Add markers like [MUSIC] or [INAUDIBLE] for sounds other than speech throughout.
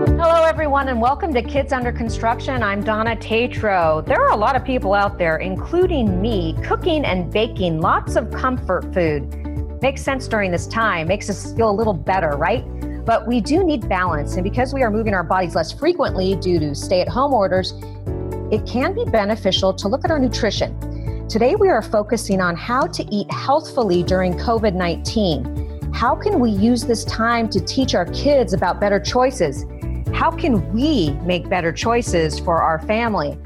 Hello, everyone, and welcome to Kids Under Construction. I'm Donna Tatro. There are a lot of people out there, including me, cooking and baking lots of comfort food. Makes sense during this time, makes us feel a little better, right? But we do need balance, and because we are moving our bodies less frequently due to stay at home orders, it can be beneficial to look at our nutrition. Today, we are focusing on how to eat healthfully during COVID 19. How can we use this time to teach our kids about better choices? How can we make better choices for our family?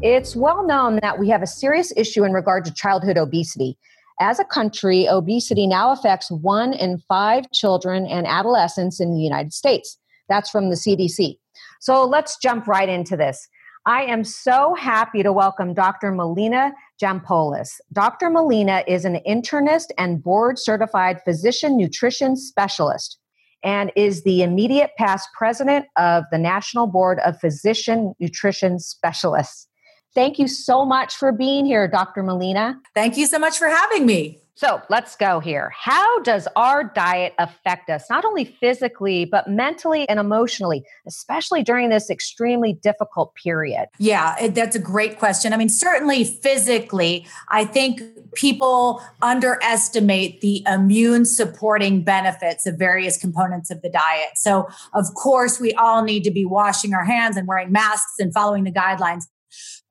It's well known that we have a serious issue in regard to childhood obesity. As a country, obesity now affects one in five children and adolescents in the United States. That's from the CDC. So let's jump right into this. I am so happy to welcome Dr. Melina Jampolis. Dr. Melina is an internist and board certified physician nutrition specialist and is the immediate past president of the National Board of Physician Nutrition Specialists. Thank you so much for being here, Dr. Melina. Thank you so much for having me. So let's go here. How does our diet affect us, not only physically, but mentally and emotionally, especially during this extremely difficult period? Yeah, that's a great question. I mean, certainly physically, I think people underestimate the immune supporting benefits of various components of the diet. So, of course, we all need to be washing our hands and wearing masks and following the guidelines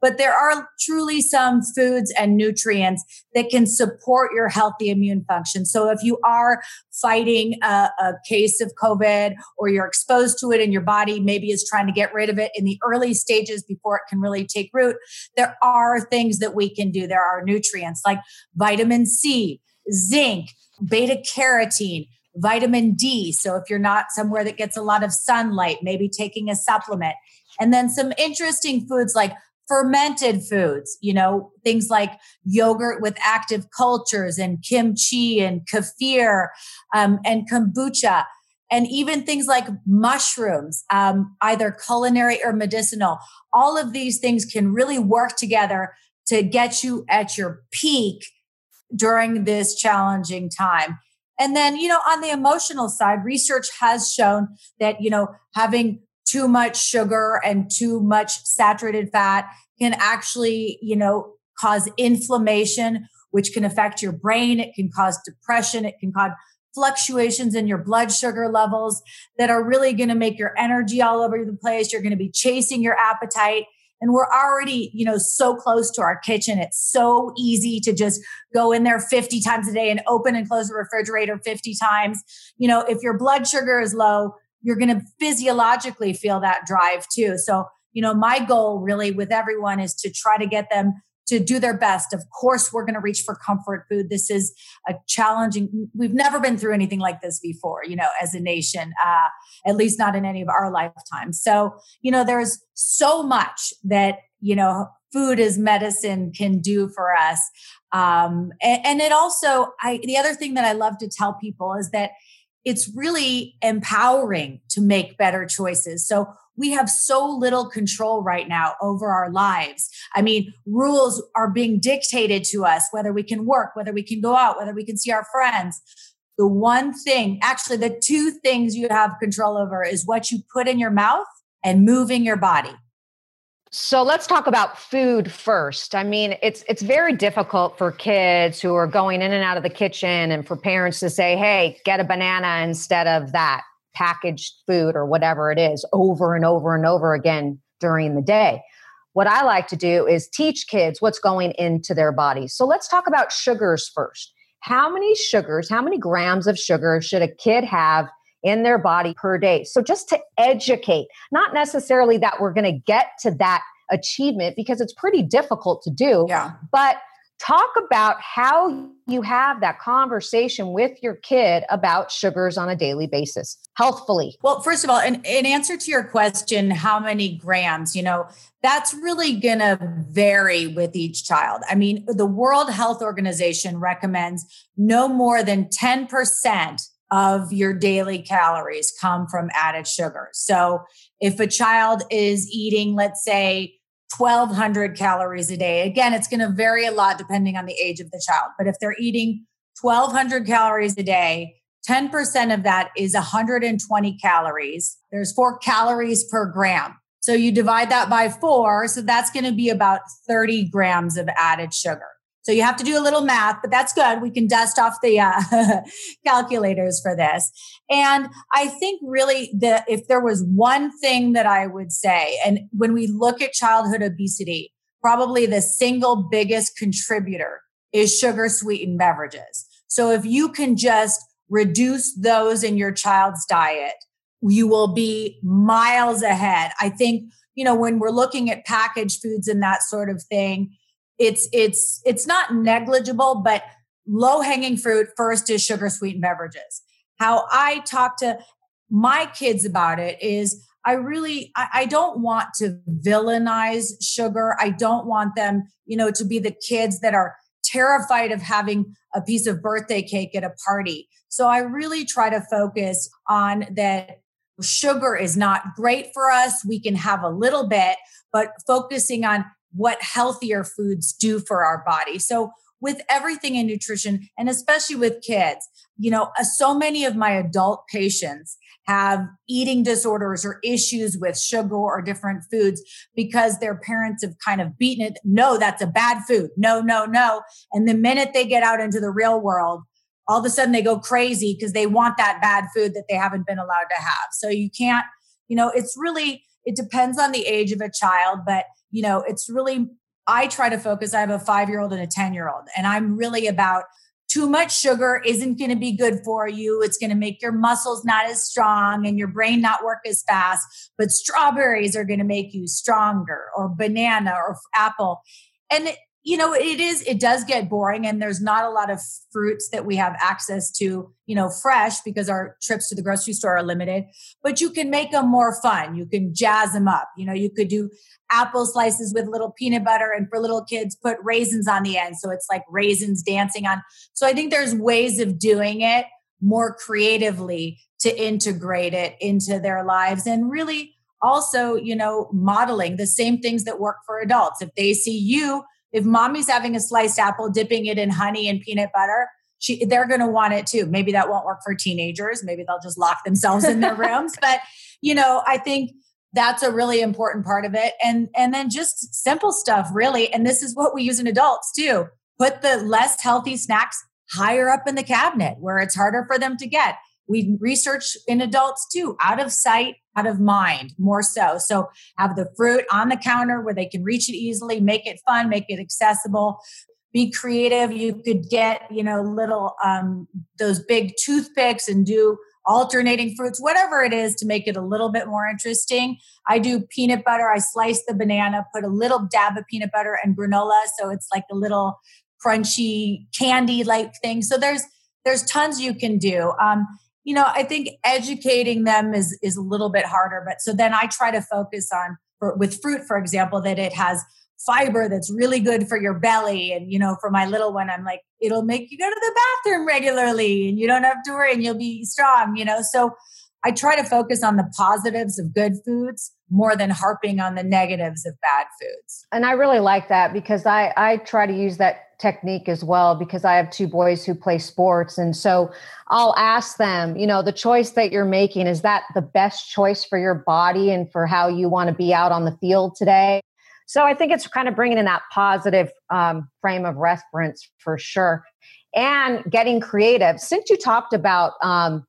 but there are truly some foods and nutrients that can support your healthy immune function. So if you are fighting a, a, case of COVID or you're exposed to it and your body maybe is trying to get rid of it in the early stages before it can really take root, there are things that we can do. There are nutrients like vitamin C, zinc, beta carotene, vitamin D. So if you're not somewhere that gets a lot of sunlight, maybe taking a supplement. And then some interesting foods like fermented foods, you know, things like yogurt with active cultures and kimchi and kefir um, and kombucha, and even things like mushrooms, um, either culinary or medicinal. All of these things can really work together to get you at your peak during this challenging time. And then, you know, on the emotional side, research has shown that, you know, having too much sugar and too much saturated fat can actually, you know, cause inflammation, which can affect your brain. It can cause depression. It can cause fluctuations in your blood sugar levels that are really going to make your energy all over the place. You're going to be chasing your appetite. And we're already, you know, so close to our kitchen. It's so easy to just go in there 50 times a day and open and close the refrigerator 50 times. You know, if your blood sugar is low, you're going to physiologically feel that drive too. So, you know, my goal really with everyone is to try to get them to do their best. Of course, we're going to reach for comfort food. This is a challenging, we've never been through anything like this before, you know, as a nation, uh, at least not in any of our lifetimes. So, you know, there's so much that, you know, food as medicine can do for us. Um, and, and it also, I, the other thing that I love to tell people is that it's really empowering to make better choices. So we have so little control right now over our lives. I mean, rules are being dictated to us, whether we can work, whether we can go out, whether we can see our friends. The one thing, actually, the two things you have control over is what you put in your mouth and moving your body. So let's talk about food first. I mean, it's it's very difficult for kids who are going in and out of the kitchen and for parents to say, "Hey, get a banana instead of that packaged food or whatever it is over and over and over again during the day." What I like to do is teach kids what's going into their bodies. So let's talk about sugars first. How many sugars, how many grams of sugar should a kid have in their body per day. So just to educate, not necessarily that we're going to get to that achievement because it's pretty difficult to do. Yeah. But talk about how you have that conversation with your kid about sugars on a daily basis healthfully well first of all in, in answer to your question how many grams you know that's really going to vary with each child i mean the world health organization recommends no more than 10% of your daily calories come from added sugar. So if a child is eating, let's say, 1200 calories a day, again, it's going to vary a lot depending on the age of the child. But if they're eating 1200 calories a day, 10% of that is 120 calories. There's four calories per gram. So you divide that by four. So that's going to be about 30 grams of added sugar. So you have to do a little math, but that's good. We can dust off the uh, [LAUGHS] calculators for this. And I think really that if there was one thing that I would say, and when we look at childhood obesity, probably the single biggest contributor is sugar sweetened beverages. So if you can just reduce those in your child's diet, you will be miles ahead. I think, you know, when we're looking at packaged foods and that sort of thing, it's it's it's not negligible, but low hanging fruit first is sugar sweetened beverages. How I talk to my kids about it is I really I, I, don't want to villainize sugar. I don't want them, you know, to be the kids that are terrified of having a piece of birthday cake at a party. So I really try to focus on that sugar is not great for us. We can have a little bit, but focusing on what healthier foods do for our body. So with everything in nutrition and especially with kids, you know, uh, so many of my adult patients have eating disorders or issues with sugar or different foods because their parents have kind of beaten it. No, that's a bad food. No, no, no. And the minute they get out into the real world, all of a sudden they go crazy because they want that bad food that they haven't been allowed to have. So you can't, you know, it's really, it depends on the age of a child, but, you know, it's really, I try to focus. I have a five year old and a 10 year old, and I'm really about too much sugar isn't going to be good for you. It's going to make your muscles not as strong and your brain not work as fast. But strawberries are going to make you stronger, or banana, or apple. And you know it is it does get boring and there's not a lot of fruits that we have access to you know fresh because our trips to the grocery store are limited. But you can make them more fun. You can jazz them up. You know you could do apple slices with little peanut butter and for little kids put raisins on the end. So it's like raisins dancing on. So i think there's ways of doing it more creatively to integrate it into their lives and really also you know modeling the same things that work for adults. If they see you if mommy's having a sliced apple, dipping it in honey and peanut butter, she, they're going to want it too. Maybe that won't work for teenagers. Maybe they'll just lock themselves in their [LAUGHS] rooms. But, you know, I think that's a really important part of it. And, and then just simple stuff really. And this is what we use in adults too. Put the less healthy snacks higher up in the cabinet where it's harder for them to get. We research in adults too, out of sight, out of mind, more so. So have the fruit on the counter where they can reach it easily, make it fun, make it accessible. Be creative. You could get, you know, little um, those big toothpicks and do alternating fruits, whatever it is to make it a little bit more interesting. I do peanut butter. I slice the banana, put a little dab of peanut butter and granola. So it's like a little crunchy candy like thing. So there's there's tons you can do. Um, you know i think educating them is is a little bit harder but so then i try to focus on for, with fruit for example that it has fiber that's really good for your belly. And you know for my little one i'm like it'll make you go to the bathroom regularly and you don't have to worry and you'll be strong you know? So i try to focus on the positives of good foods more than harping on the negatives of bad foods. And i really like that because i i try to use that technique as well because I have two boys who play sports. And so I'll ask them, you know, the choice that you're making, is that the best choice for your body and for how you want to be out on the field today? So I think it's kind of bringing in that positive um, frame of reference for sure and getting creative. Since you talked about, um,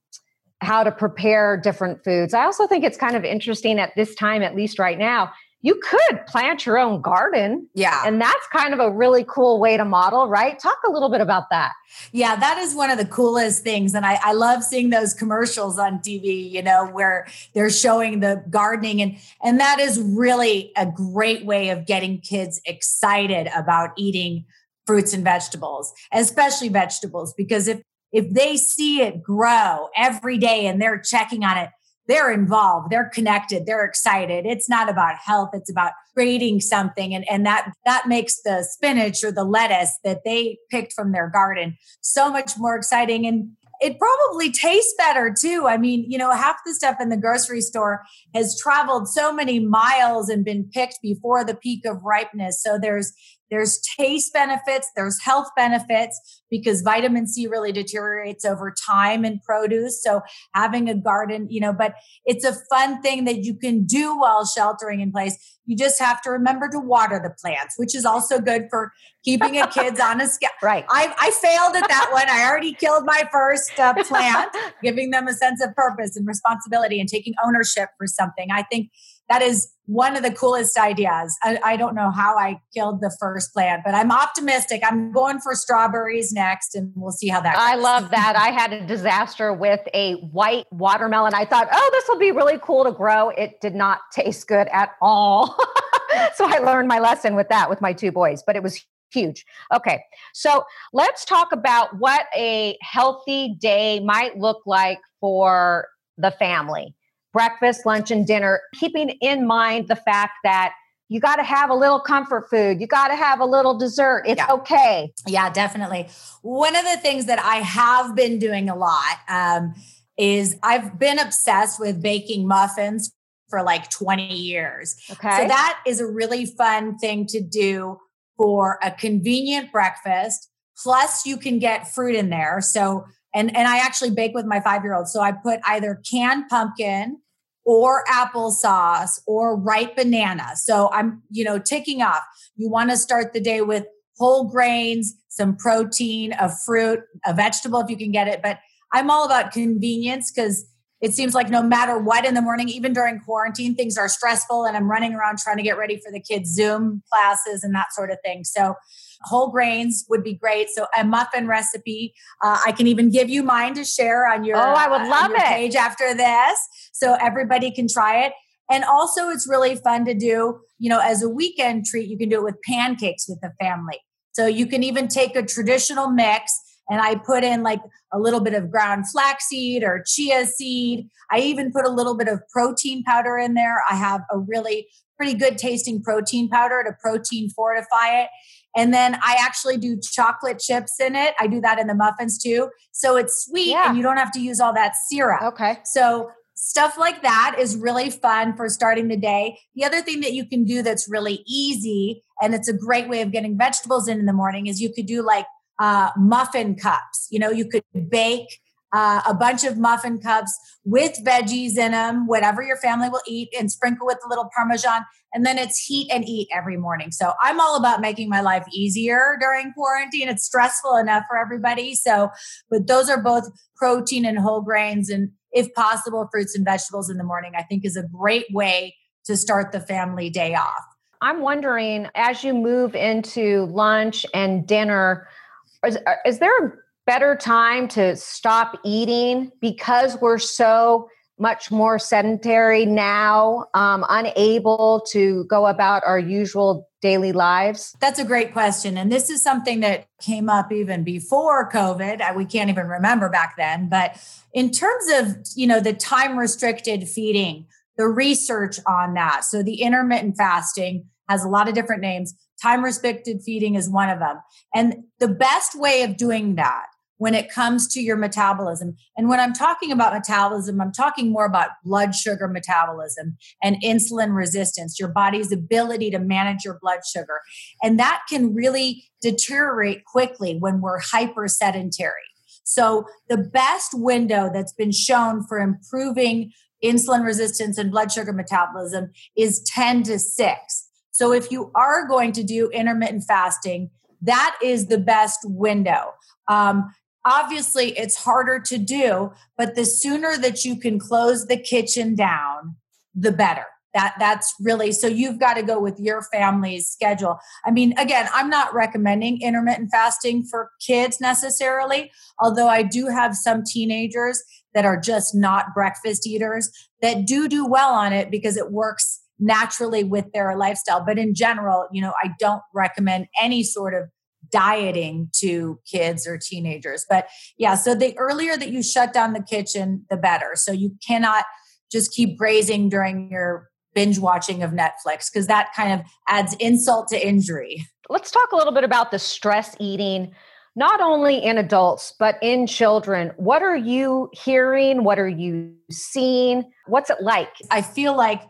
how to prepare different foods. I also think it's kind of interesting at this time, at least right now, you could plant your own garden. Yeah. And that's kind of a really cool way to model, right? Talk a little bit about that. Yeah, that is one of the coolest things. And I, I love seeing those commercials on TV, you know, where they're showing the gardening. And, and that is really a great way of getting kids excited about eating fruits and vegetables, especially vegetables, because if if they see it grow every day and they're checking on it, they're involved they're connected they're excited it's not about health it's about creating something and, and that that makes the spinach or the lettuce that they picked from their garden so much more exciting and it probably tastes better too. I mean, you know, half the stuff in the grocery store has traveled so many miles and been picked before the peak of ripeness. So there's there's taste benefits, there's health benefits because vitamin C really deteriorates over time in produce. So having a garden, you know, but it's a fun thing that you can do while sheltering in place. You just have to remember to water the plants, which is also good for keeping a kids on a scale. [LAUGHS] Right. I, I failed at that one. I already killed my first uh, [LAUGHS] plant, giving them a sense of purpose and responsibility and taking ownership for something. I think that is one of the coolest ideas. I, I, don't know how I killed the first plant, but I'm optimistic. I'm going for strawberries next, and we'll see how that goes. I love that. I had a disaster with a white watermelon. I thought, oh, this will be really cool to grow. It did not taste good at all. [LAUGHS] so I learned my lesson with that with my two boys, but it was huge. Okay, so let's talk about what a healthy day might look like for the family breakfast, lunch, and dinner, keeping in mind the fact that you got to have a little comfort food. You got to have a little dessert. It's yeah. okay. Yeah, definitely. One of the things that I have been doing a lot um, is I've been obsessed with baking muffins for like 20 years. Okay. So that is a really fun thing to do for a convenient breakfast. Plus, you can get fruit in there. So, and and I actually bake with my five year old. So I put either canned pumpkin or applesauce or ripe banana. So I'm, you know, ticking off. You want to start the day with whole grains, some protein, a fruit, a vegetable if you can get it. But I'm all about convenience because it seems like no matter what in the morning, even during quarantine, things are stressful and I'm running around trying to get ready for the kids' Zoom classes and that sort of thing. So whole grains would be great. So a muffin recipe. Uh, I can even give you mine to share on your, oh, I would uh, love it. page after this. So everybody can try it. And also it's really fun to do, you know, as a weekend treat, you can do it with pancakes with the family. So you can even take a traditional mix and I put in like a little bit of ground flaxseed or chia seed. I even put a little bit of protein powder in there. I have a really pretty good tasting protein powder to protein fortify it. And then I actually do chocolate chips in it. I do that in the muffins too. So it's sweet yeah. and you don't have to use all that syrup. Okay. So stuff like that is really fun for starting the day. The other thing that you can do that's really easy and it's a great way of getting vegetables in in the morning is you could do like uh, muffin cups. You know, you could bake uh, a bunch of muffin cups with veggies in them, whatever your family will eat, and sprinkle with a little Parmesan. And then it's heat and eat every morning. So I'm all about making my life easier during quarantine. It's stressful enough for everybody. So, but those are both protein and whole grains. And if possible, fruits and vegetables in the morning, I think is a great way to start the family day off. I'm wondering as you move into lunch and dinner, is, is there a better time to stop eating because we're so much more sedentary now, um, unable to go about our usual daily lives? That's a great question. And this is something that came up even before COVID. We can't even remember back then. But in terms of, you know, the time restricted feeding, the research on that. So the intermittent fasting has a lot of different names. Time restricted feeding is one of them. And the best way of doing that when it comes to your metabolism. And when I'm talking about metabolism, I'm talking more about blood sugar metabolism and insulin resistance, your body's ability to manage your blood sugar. And that can really deteriorate quickly when we're hyper sedentary. So, the best window that's been shown for improving insulin resistance and blood sugar metabolism is 10 to 6. So, if you are going to do intermittent fasting, that is the best window. Um, obviously it's harder to do but the sooner that you can close the kitchen down the better that that's really so you've got to go with your family's schedule i mean again i'm not recommending intermittent fasting for kids necessarily although i do have some teenagers that are just not breakfast eaters that do do well on it because it works naturally with their lifestyle but in general you know i don't recommend any sort of dieting to kids or teenagers. But yeah, so the earlier that you shut down the kitchen, the better. So you cannot just keep grazing during your binge watching of Netflix because that kind of adds insult to injury. Let's talk a little bit about the stress eating, not only in adults, but in children. What are you hearing? What are you seeing? What's it like? I feel like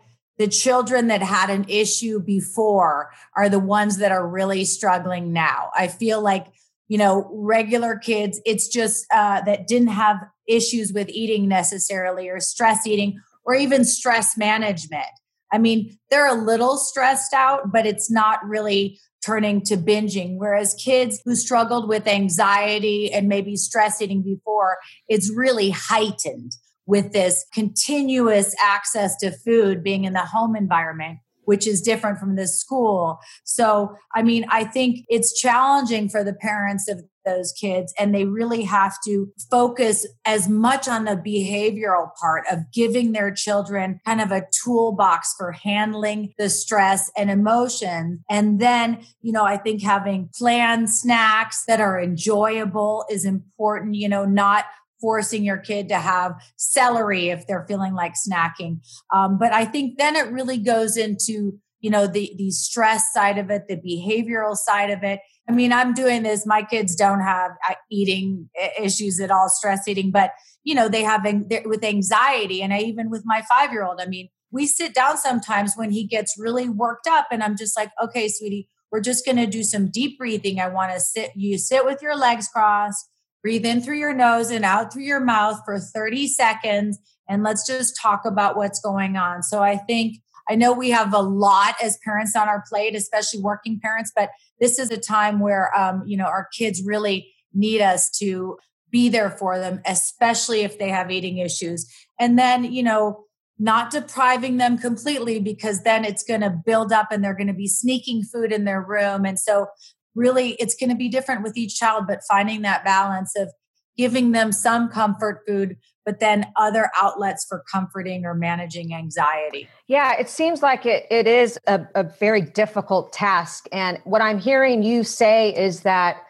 the children that had an issue before are the ones that are really struggling now. I feel like, you know, regular kids, it's just uh, that didn't have issues with eating necessarily or stress eating or even stress management. I mean, they're a little stressed out, but it's not really turning to binging. Whereas kids who struggled with anxiety and maybe stress eating before, it's really heightened with this continuous access to food being in the home environment which is different from the school. So, I mean, I think it's challenging for the parents of those kids, and they really have to focus as much on the behavioral part of giving their children kind of a toolbox for handling the stress and emotion. And then, you know, I think having planned snacks that are enjoyable is important, you know, not forcing your kid to have celery if they're feeling like snacking. Um, but I think then it really goes into you know the the stress side of it, the behavioral side of it. I mean, I'm doing this. My kids don't have uh, eating issues at all, stress eating, but you know they have with anxiety, and I even with my five year old. I mean, we sit down sometimes when he gets really worked up, and I'm just like, okay, sweetie. We're just going to do some deep breathing. I want to sit, you sit with your legs crossed Breathe in through your nose and out through your mouth for 30 seconds. And let's just talk about what's going on. So I think I know we have a lot as parents on our plate, especially working parents, but this is a time where, um, you know, our kids really need us to be there for them, especially if they have eating issues. And then, you know, not depriving them completely because then it's going to build up and they're going to be sneaking food in their room. And so really it's going to be different with each child but finding that balance of giving them some comfort food but then other outlets for comforting or managing anxiety. Yeah it seems like it, it is a, a very difficult task. And what i'm hearing you say is that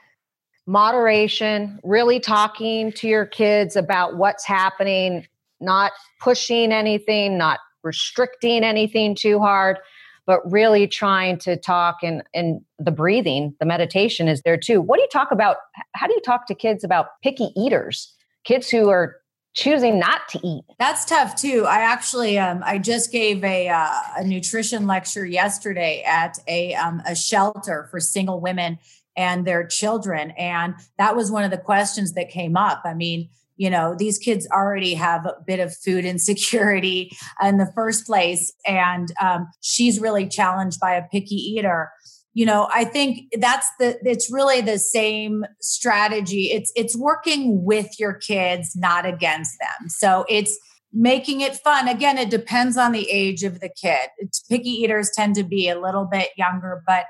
moderation really talking to your kids about what's happening not pushing anything not restricting anything too hard but really trying to talk and and the breathing, the meditation is there too. What do you talk about? How do you talk to kids about picky eaters? Kids who are choosing not to eat. That's tough too. I actually um I just gave a uh, a nutrition lecture yesterday at a um a shelter for single women and their children and that was one of the questions that came up. I mean, you know these kids already have a bit of food [LAUGHS] insecurity in the first place and um, she's really challenged by a picky eater. You know i think that's the it's really the same strategy. It's it's working with your kids not against them. So it's making it fun. Again it depends on the age of the kid. It's, picky eaters tend to be a little bit younger but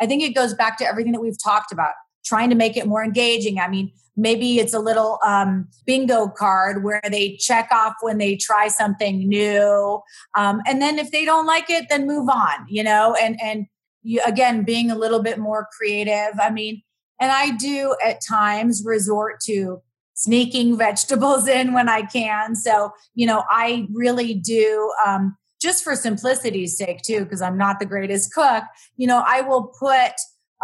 i think it goes back to everything that we've talked about trying to make it more engaging. I mean maybe it's a little um, bingo card where they check off when they try something new. Um, and then if they don't like it then move on you know and and you again being a little bit more creative. I mean and i do at times resort to sneaking [LAUGHS] vegetables in when i can. So you know i really do um, just for simplicity's sake too because i'm not the greatest cook you know i will put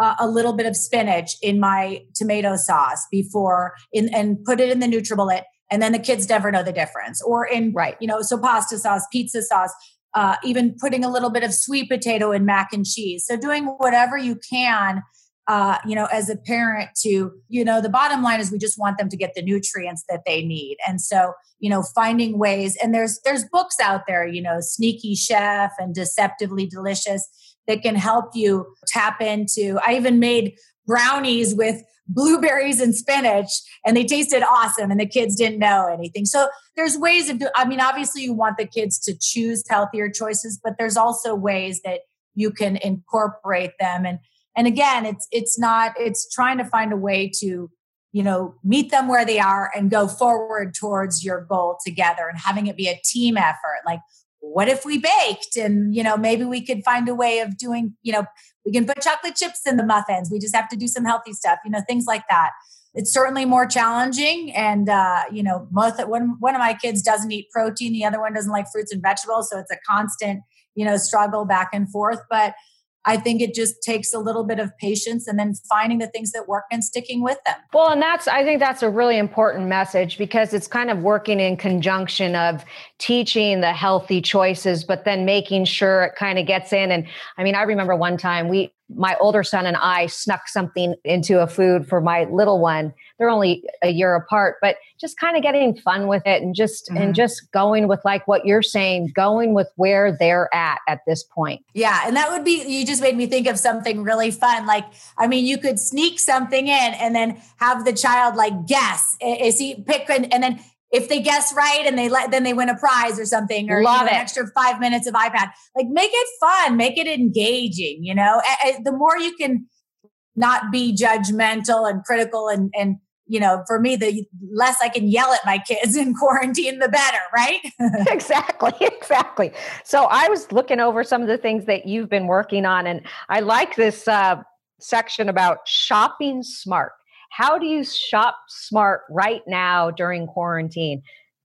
uh, a little bit of spinach in my tomato sauce before in, and put it in the NutriBullet and then the kids never know the difference. Or in right, you know, so pasta sauce, pizza sauce, uh, even putting a little bit of sweet potato in mac and cheese. So doing whatever you can, uh, you know, as a parent to, you know, the bottom line is we just want them to get the nutrients that they need. And so, you know, finding ways, and there's there's books out there, you know, Sneaky Chef and Deceptively Delicious that can help you tap into. I even made brownies with blueberries and spinach and they tasted awesome and the kids didn't know anything. So there's ways of I mean obviously you want the kids to choose healthier choices but there's also ways that you can incorporate them and and again it's it's not it's trying to find a way to you know meet them where they are and go forward towards your goal together and having it be a team effort like what if we baked? And you know maybe we could find a way of doing you know we can put chocolate chips in the muffins. We just have to do some healthy stuff you know things like that. It's certainly more challenging and uh, you know one, one of my kids doesn't eat protein. The other one doesn't like fruits and vegetables. So it's a constant you know struggle back and forth. But I think it just takes a little bit of patience and then finding the things that work and sticking with them. Well, and that's, I think that's a really important message because it's kind of working in conjunction of teaching the healthy choices, but then making sure it kind of gets in. And I mean, I remember one time we, my older son and I snuck something into a food for my little one. They're only a year apart, but just kind of getting fun with it and just mm-hmm. and just going with like what you're saying, going with where they're at at this point. Yeah, and that would be you just made me think of something really fun. Like I mean, you could sneak something in and then have the child like guess is he pick and, and then if they guess right and they let then they win a prize or something or Love you know, an extra five minutes of iPad. Like make it fun make it engaging you know? The more you can not be judgmental and critical and and you know for me the less i can yell at my kids [LAUGHS] in quarantine the better right? [LAUGHS] Exactly [LAUGHS] exactly. So i was looking over some of the things that you've been working on and i like this uh, section about shopping smart how do you shop smart right now during quarantine?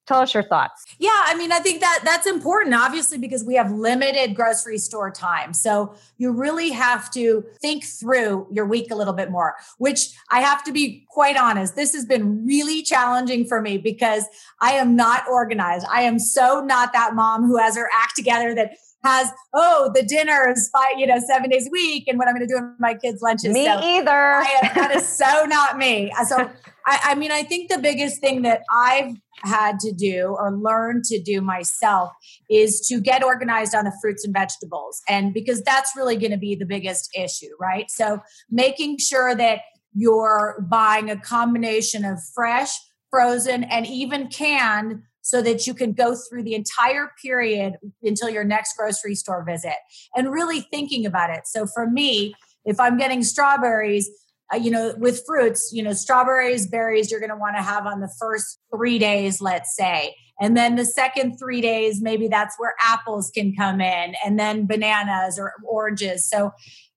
Tell us your thoughts. Yeah, I mean, I think that that's important, obviously, because we have limited grocery store time. So you really have to think through your week a little bit more, which I have to be quite honest, this has been really challenging for me because I am not organized. I am so not that mom who has her act together that has, oh, the dinner is five, you know, seven days a week and what I'm going to do with my kids' lunches. Me so either. I, that is so not me. Uh, so, I, I mean, I think the biggest thing that I've had to do or learn to do myself is to get organized on the fruits and vegetables. And because that's really going to be the biggest issue, right? So, making sure that you're buying a combination of fresh, frozen, and even canned so that you can go through the entire period until your next grocery store visit and really thinking about it. So for me, if I'm getting strawberries, uh, you know, with fruits, you know, strawberries, berries, you're going to want to have on the first three days, let's say. And then the second three days, maybe that's where apples can come in, and then bananas or oranges. So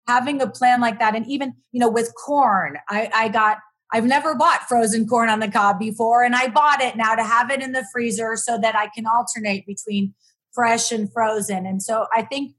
having a plan like that, and even, you know, with corn, I, I got I've never bought frozen corn on the cob before, and I bought it now to have it in the freezer so that I can alternate between fresh and frozen. And so I think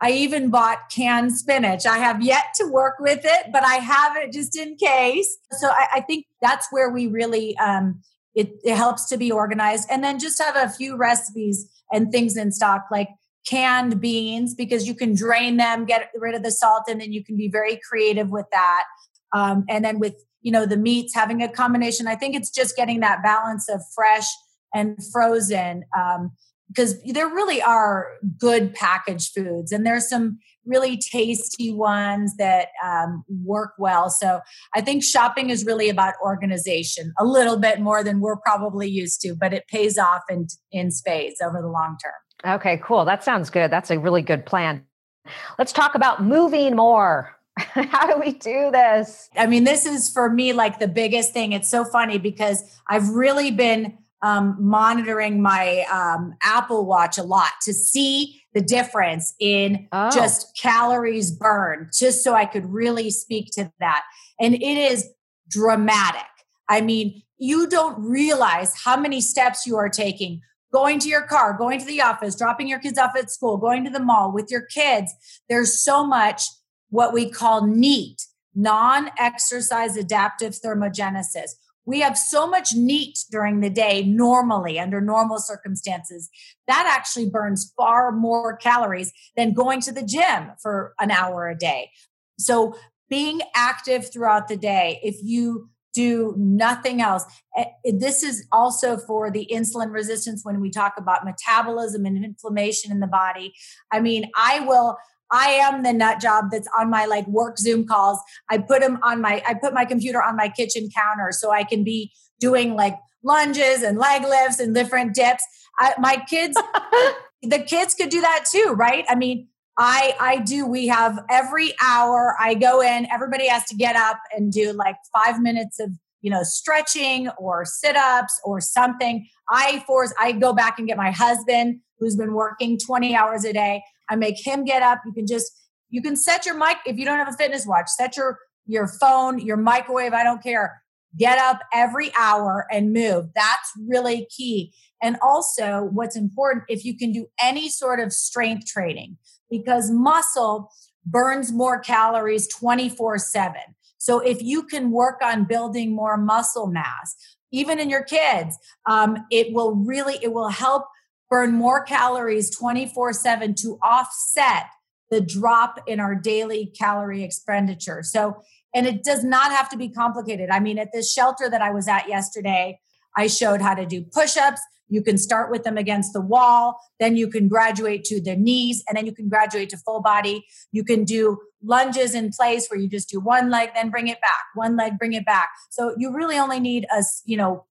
I even bought canned spinach. I have yet to work with it, but I have it just in case. So I, I think that's where we really um, it, it helps to be organized, and then just have a few recipes and things in stock like canned beans because you can drain them, get rid of the salt, and then you can be very creative with that. Um, and then with you know the meats having a combination i think it's just getting that balance of fresh and frozen um, because there really are good packaged foods and there's some really tasty ones that um, work well. So i think shopping is really about organization a little bit more than we're probably used to but it pays off in in spades over the long term. Okay cool. That sounds good. That's a really good plan. Let's talk about moving more [LAUGHS] How do we do this? I mean, this is for me like the biggest thing. It's so funny because I've really been um, monitoring my um, Apple Watch a lot to see the difference in oh. just calories burned, just so I could really speak to that. And it is dramatic. I mean, you don't realize how many steps you are taking going to your car, going to the office, dropping your kids off at school, going to the mall with your kids. There's so much what we call NEAT, non exercise adaptive thermogenesis. We have so much NEAT during the day normally under normal circumstances. That actually burns far more calories than going to the gym for an hour a day. So, being active throughout the day, if you do nothing else. Eh, this is also for the insulin resistance when we talk about metabolism and inflammation in the body. I mean, I will I am the nut job that's on my like work Zoom calls. I put them on my, I put my computer on my kitchen counter so I can be doing like lunges and leg lifts and different dips. I, my kids, [LAUGHS] the kids could do that too, right? I mean, I I do. We have every hour I go in. Everybody has to get up and do like five minutes of you know stretching or sit ups or something. I force. I go back and get my husband who's been working twenty hours a day. I make him get up. You can just you can set your mic if you don't have a fitness watch. Set your your phone, your microwave. I don't care. Get up every hour and move. That's really key. And also, what's important if you can do any sort of strength training, because muscle burns more calories 24 7. So if you can work on building more muscle mass, even in your kids, um, it will really, it will help burn more calories 24 7 to offset the drop in our daily calorie expenditure. So, and it does not have to be complicated. I mean, at this shelter that I was at yesterday, I showed how to do push ups. You can start with them against the wall, then you can graduate to the knees, and then you can graduate to full body. You can do lunges in place where you just do one leg, then bring it back, one leg, bring it back. So you really only need a, you know,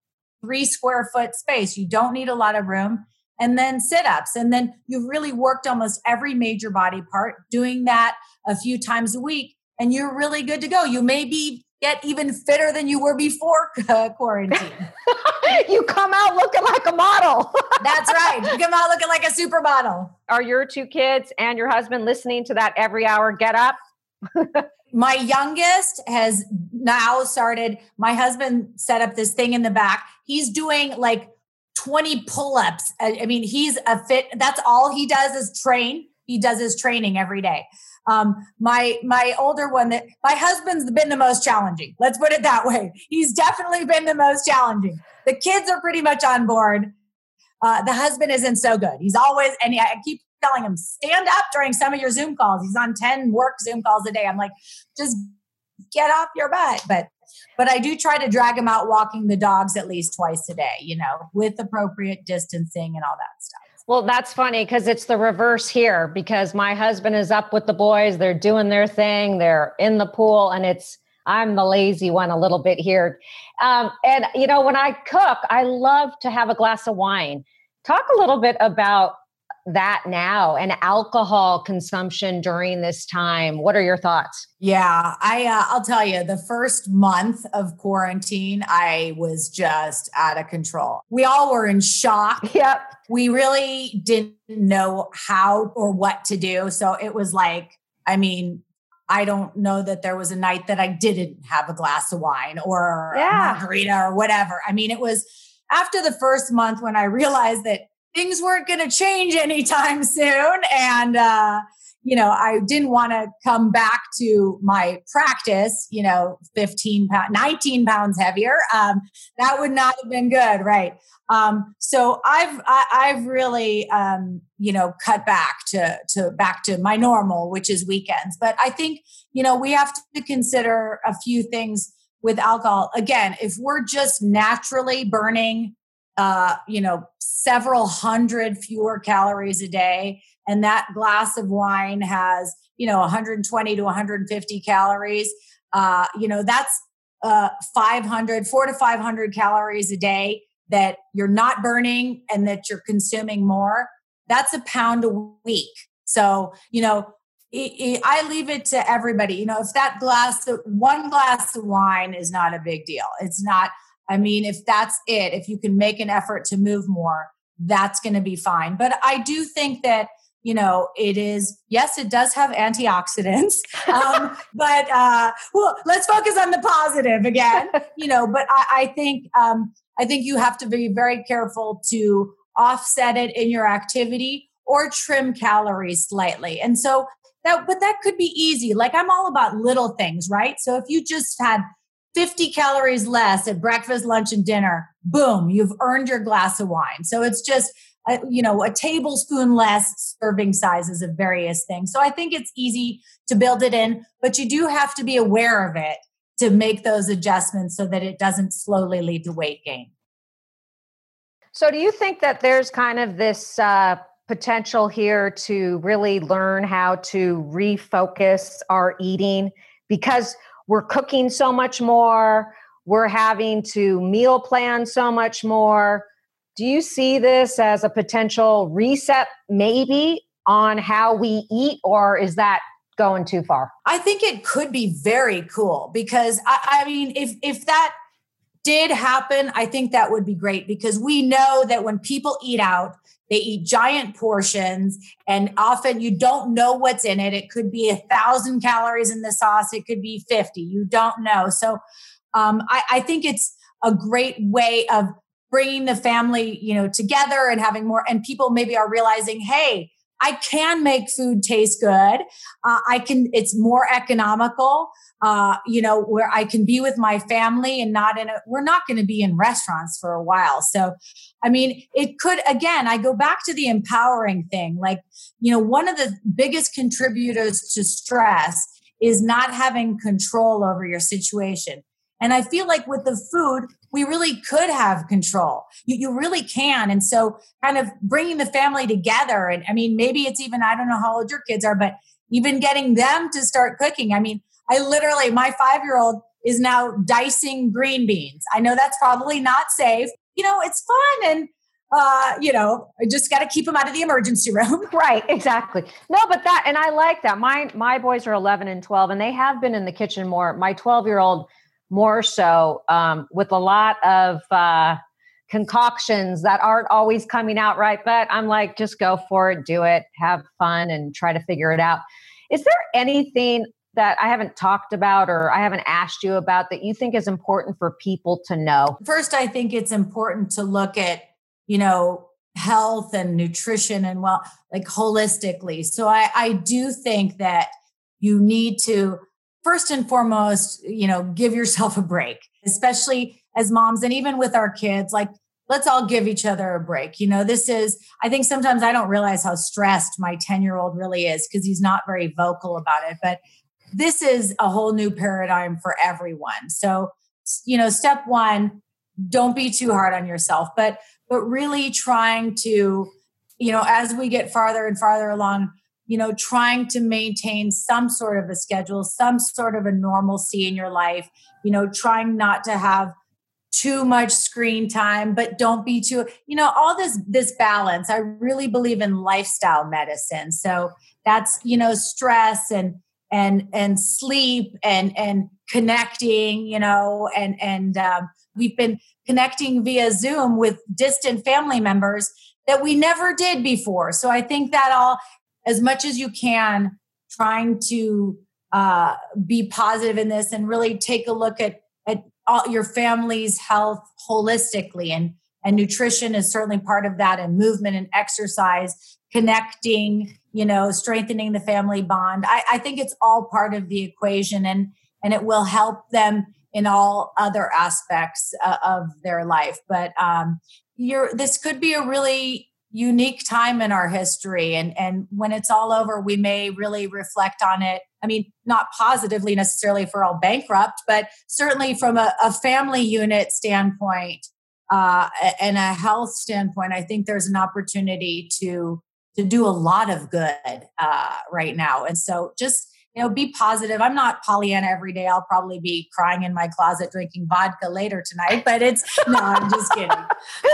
three square foot space. You don't need a lot of room. And then sit ups. And then you've really worked almost every major body part, doing that a few times a week. And you're really good to go. You may be get even fitter than you were before [LAUGHS] quarantine. [LAUGHS] you come out looking like a model. [LAUGHS] That's right. You come out looking like a supermodel. Are your two kids and your husband listening to that every hour get up? my youngest has now started. My husband set up this thing in the back. He's doing like 20 pull-ups. I mean, he's a fit. That's all he does is train. He does his training every day. Um, my my older one that my husband's been the most challenging. Let's put it that way. He's definitely been the most challenging. The kids are pretty much on board. Uh, the husband isn't so good. He's always and I keep telling him stand up during some of your Zoom calls. He's on ten work Zoom calls a day. I'm like, just get off your butt. But but I do try to drag him out walking the dogs at least twice a day. You know, with appropriate distancing and all that stuff. Well, that's funny because it's the reverse here because my husband is up with the boys. They're doing their thing. They're in the pool and it's, I'm the lazy one a little bit here. Um, and, you know, when I cook, I love to have a glass of wine. Talk a little bit about that now and alcohol consumption during this time. What are your thoughts? Yeah i uh, i'll tell you the first month of quarantine i was just out of control. We all were in shock. [LAUGHS] Yep. We really didn't know how or what to do. So it was like i mean I don't know that there was a night that I didn't have a glass of wine or yeah. a margarita or whatever. I mean, it was after the first month when I realized that things weren't going to change anytime [LAUGHS] soon. And, uh, you know, I didn't want to come back to my practice, you know, 15 pounds, 19 pounds heavier. Um, that would not have been good. Right. Um, so I've, I, have i have really, um, you know, cut back to, to back to my normal, which is weekends. But I think, you know, we have to consider a few things with alcohol. Again, if we're just naturally burning uh, you know, several hundred fewer calories a day. And that glass of wine has, you know, 120 to 150 calories. Uh, you know, that's uh, 500, four to 500 calories a day that you're not burning and that you're consuming more. That's a pound a week. So, you know, I leave it to everybody. You know, if that glass, one glass of wine is not a big deal. It's not I mean, if that's it, if you can make an effort to move more, that's going to be fine. But I do think that you know it is yes it does have antioxidants [LAUGHS] um, but uh, well let's focus on the positive again [LAUGHS] you know but i, I think um, i think you have to be very careful to offset it in your activity or trim calories slightly. And so that but that could be easy. Like i'm all about little things right? So if you just had 50 calories less at breakfast, lunch, and dinner, boom, you've earned your glass of wine. So it's just, a, you know, a tablespoon less serving sizes of various things. So I think it's easy to build it in, but you do have to be aware of it to make those adjustments so that it doesn't slowly lead to weight gain. So do you think that there's kind of this uh, potential here to really learn how to refocus our eating? Because we're cooking so much more, we're having to meal plan so much more. Do you see this as a potential reset, maybe, on how we eat, or is that going too far? I think it could be very cool because I, I mean, if if that did happen, I think that would be great because we know that when people eat out, they eat giant portions, and often you don't know what's in it. It could be a thousand calories in the sauce, it could be 50. You don't know. So um, I, I think it's a great way of bringing the family, you know, together and having more. And people maybe are realizing, hey, I can make food taste good. Uh, I can, it's more economical, uh, you know, where I can be with my family and not in a, we're not going to be in restaurants for a while. So, I mean, it could, again, I go back to the empowering thing. Like, you know, one of the biggest contributors to stress is not having control over your situation. And I feel like with the food, we really could have control. You, you really can. And so kind of bringing the family together. And I mean, maybe it's even, I don't know how old your kids are, but even getting them to start cooking. I mean, I literally, my five year old is now dicing green beans. I know that's probably not safe. You know, it's fun and uh, you know, I just got to keep them out of the emergency [LAUGHS] room. Right, exactly. No, but that, and I like that. My my boys are 11 and 12, and they have been in the kitchen more. My 12 year old more so um, with a lot of uh, concoctions that aren't always coming out right. But I'm like, just go for it, do it, have fun, and try to figure it out. Is there anything that I haven't talked about or I haven't asked you about that you think is important for people to know? First, I think it's important to look at, you know, health and nutrition and well, like holistically. So I, I do think that you need to first and foremost, you know, give yourself a break, especially as moms and even with our kids. Like, let's all give each other a break. You know, this is, I think sometimes I don't realize how stressed my 10 year old really is because he's not very vocal about it. But this is a whole new paradigm for everyone. So, you know, step one, don't be too hard on yourself, but, but really trying to, you know, as we get farther and farther along, you know, trying to maintain some sort of a schedule, some sort of a normalcy in your life, you know, trying not to have too much screen time but don't be too you know all this this balance. I really believe in lifestyle medicine. So that's you know stress and and and sleep and and connecting you know and and um, we've been connecting via zoom with distant family members that we never did before. So i think that all as much as you can trying to uh, be positive in this and really take a look at at all your family's health holistically. And and nutrition is certainly part of that and movement and exercise connecting you know strengthening the family bond. I, I think it's all part of the equation and and it will help them in all other aspects uh, of their life. But um you're this could be a really unique time in our history. And and when it's all over we may really reflect on it. I mean not positively necessarily for all bankrupt but certainly from a, a family unit standpoint uh, and a health standpoint i think there's an opportunity to to do a lot of good uh, right now. And so just you know, be positive. I'm not Pollyanna every day. I'll probably be crying in my closet drinking vodka later tonight, but it's no, I'm just kidding. [LAUGHS]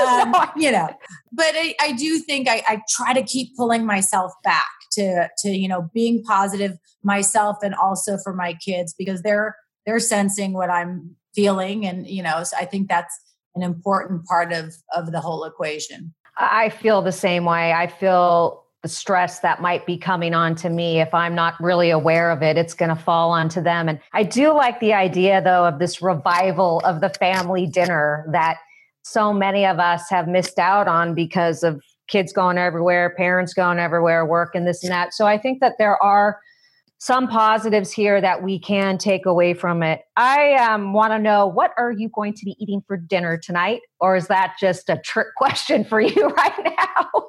Um, you know, but I, I do think I, I try to keep pulling myself back to to you know being positive myself and also for my kids because they're they're sensing what I'm feeling, and you know, so I think that's an important part of of the whole equation. I feel the same way. I feel the stress that might be coming on to me. If i'm not really aware of it it's going to fall onto them. And i do like the idea though of this revival of the family dinner that so many of us have missed out on because of kids going everywhere parents going everywhere work and this and that. So i think that there are some positives here that we can take away from it. I um, want to know what are you going to be eating for dinner tonight? Or is that just a trick [LAUGHS] question for you right now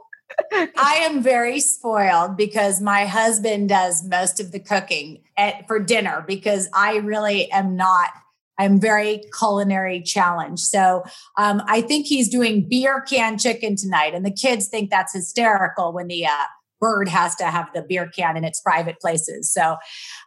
I am very spoiled because my husband does most of the cooking at, for dinner because I really am not. I'm very culinary challenged. So um, I think he's doing beer can chicken tonight, and the kids think that's hysterical when the uh, bird has to have the beer can in its private places. So,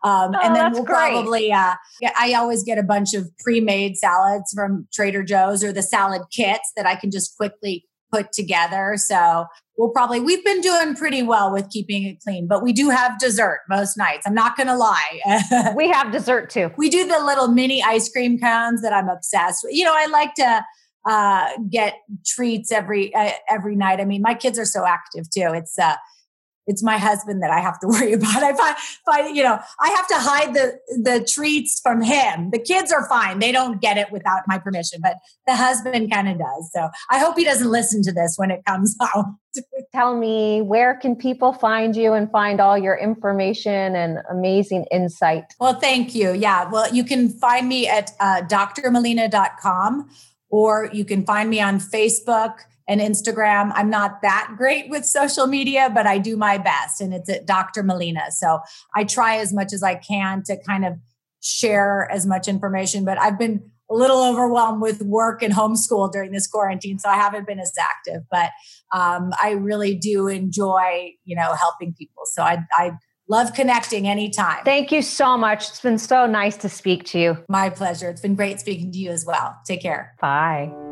um, oh, and then we'll great. probably, uh, I always get a bunch of pre made salads from Trader Joe's or the salad kits that I can just quickly put together. So we'll probably we've been doing pretty well with keeping it clean but we do have dessert most nights. I'm not gonna lie. [LAUGHS] We have dessert too. We do the little mini ice cream cones that i'm obsessed with. You know i like to uh, get treats every uh, every night. I mean my kids are so active too. It's uh it's my husband that I have to [LAUGHS] worry about. I find, find, you know, I have to hide the the treats from him. The kids are fine; they don't get it without my permission, but the husband kind of does. So I hope he doesn't listen to this when it comes [LAUGHS] out. Tell me, where can people find you and find all your information and amazing insight? Well, thank you. Yeah, well, you can find me at uh, drmelina.com or you can find me on Facebook and Instagram. I'm not that great with social media, but I do my best and it's at Dr. Melina. So I try as much as I can to kind of share as much information, but I've been a little overwhelmed with work and homeschool during this quarantine, so I haven't been as active. But um, I really do enjoy, you know, helping people. So I, I love connecting anytime. Thank you so much. It's been so nice to speak to you. My pleasure. It's been great speaking to you as well. Take care. Bye.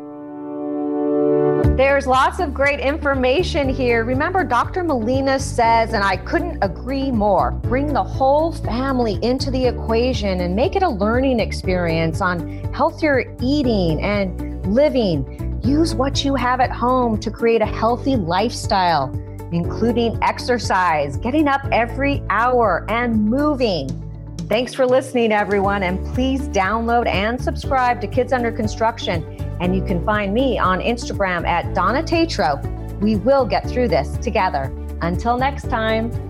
There's lots of great information here. Remember, Dr. Melina says, and I couldn't agree more bring the whole family into the equation and make it a learning experience on healthier eating and living. Use what you have at home to create a healthy lifestyle, including exercise, getting up every hour, and moving. Thanks for listening, everyone, and please download and subscribe to Kids Under Construction and you can find me on Instagram at Donna Tatro. We will get through this together. Until next time.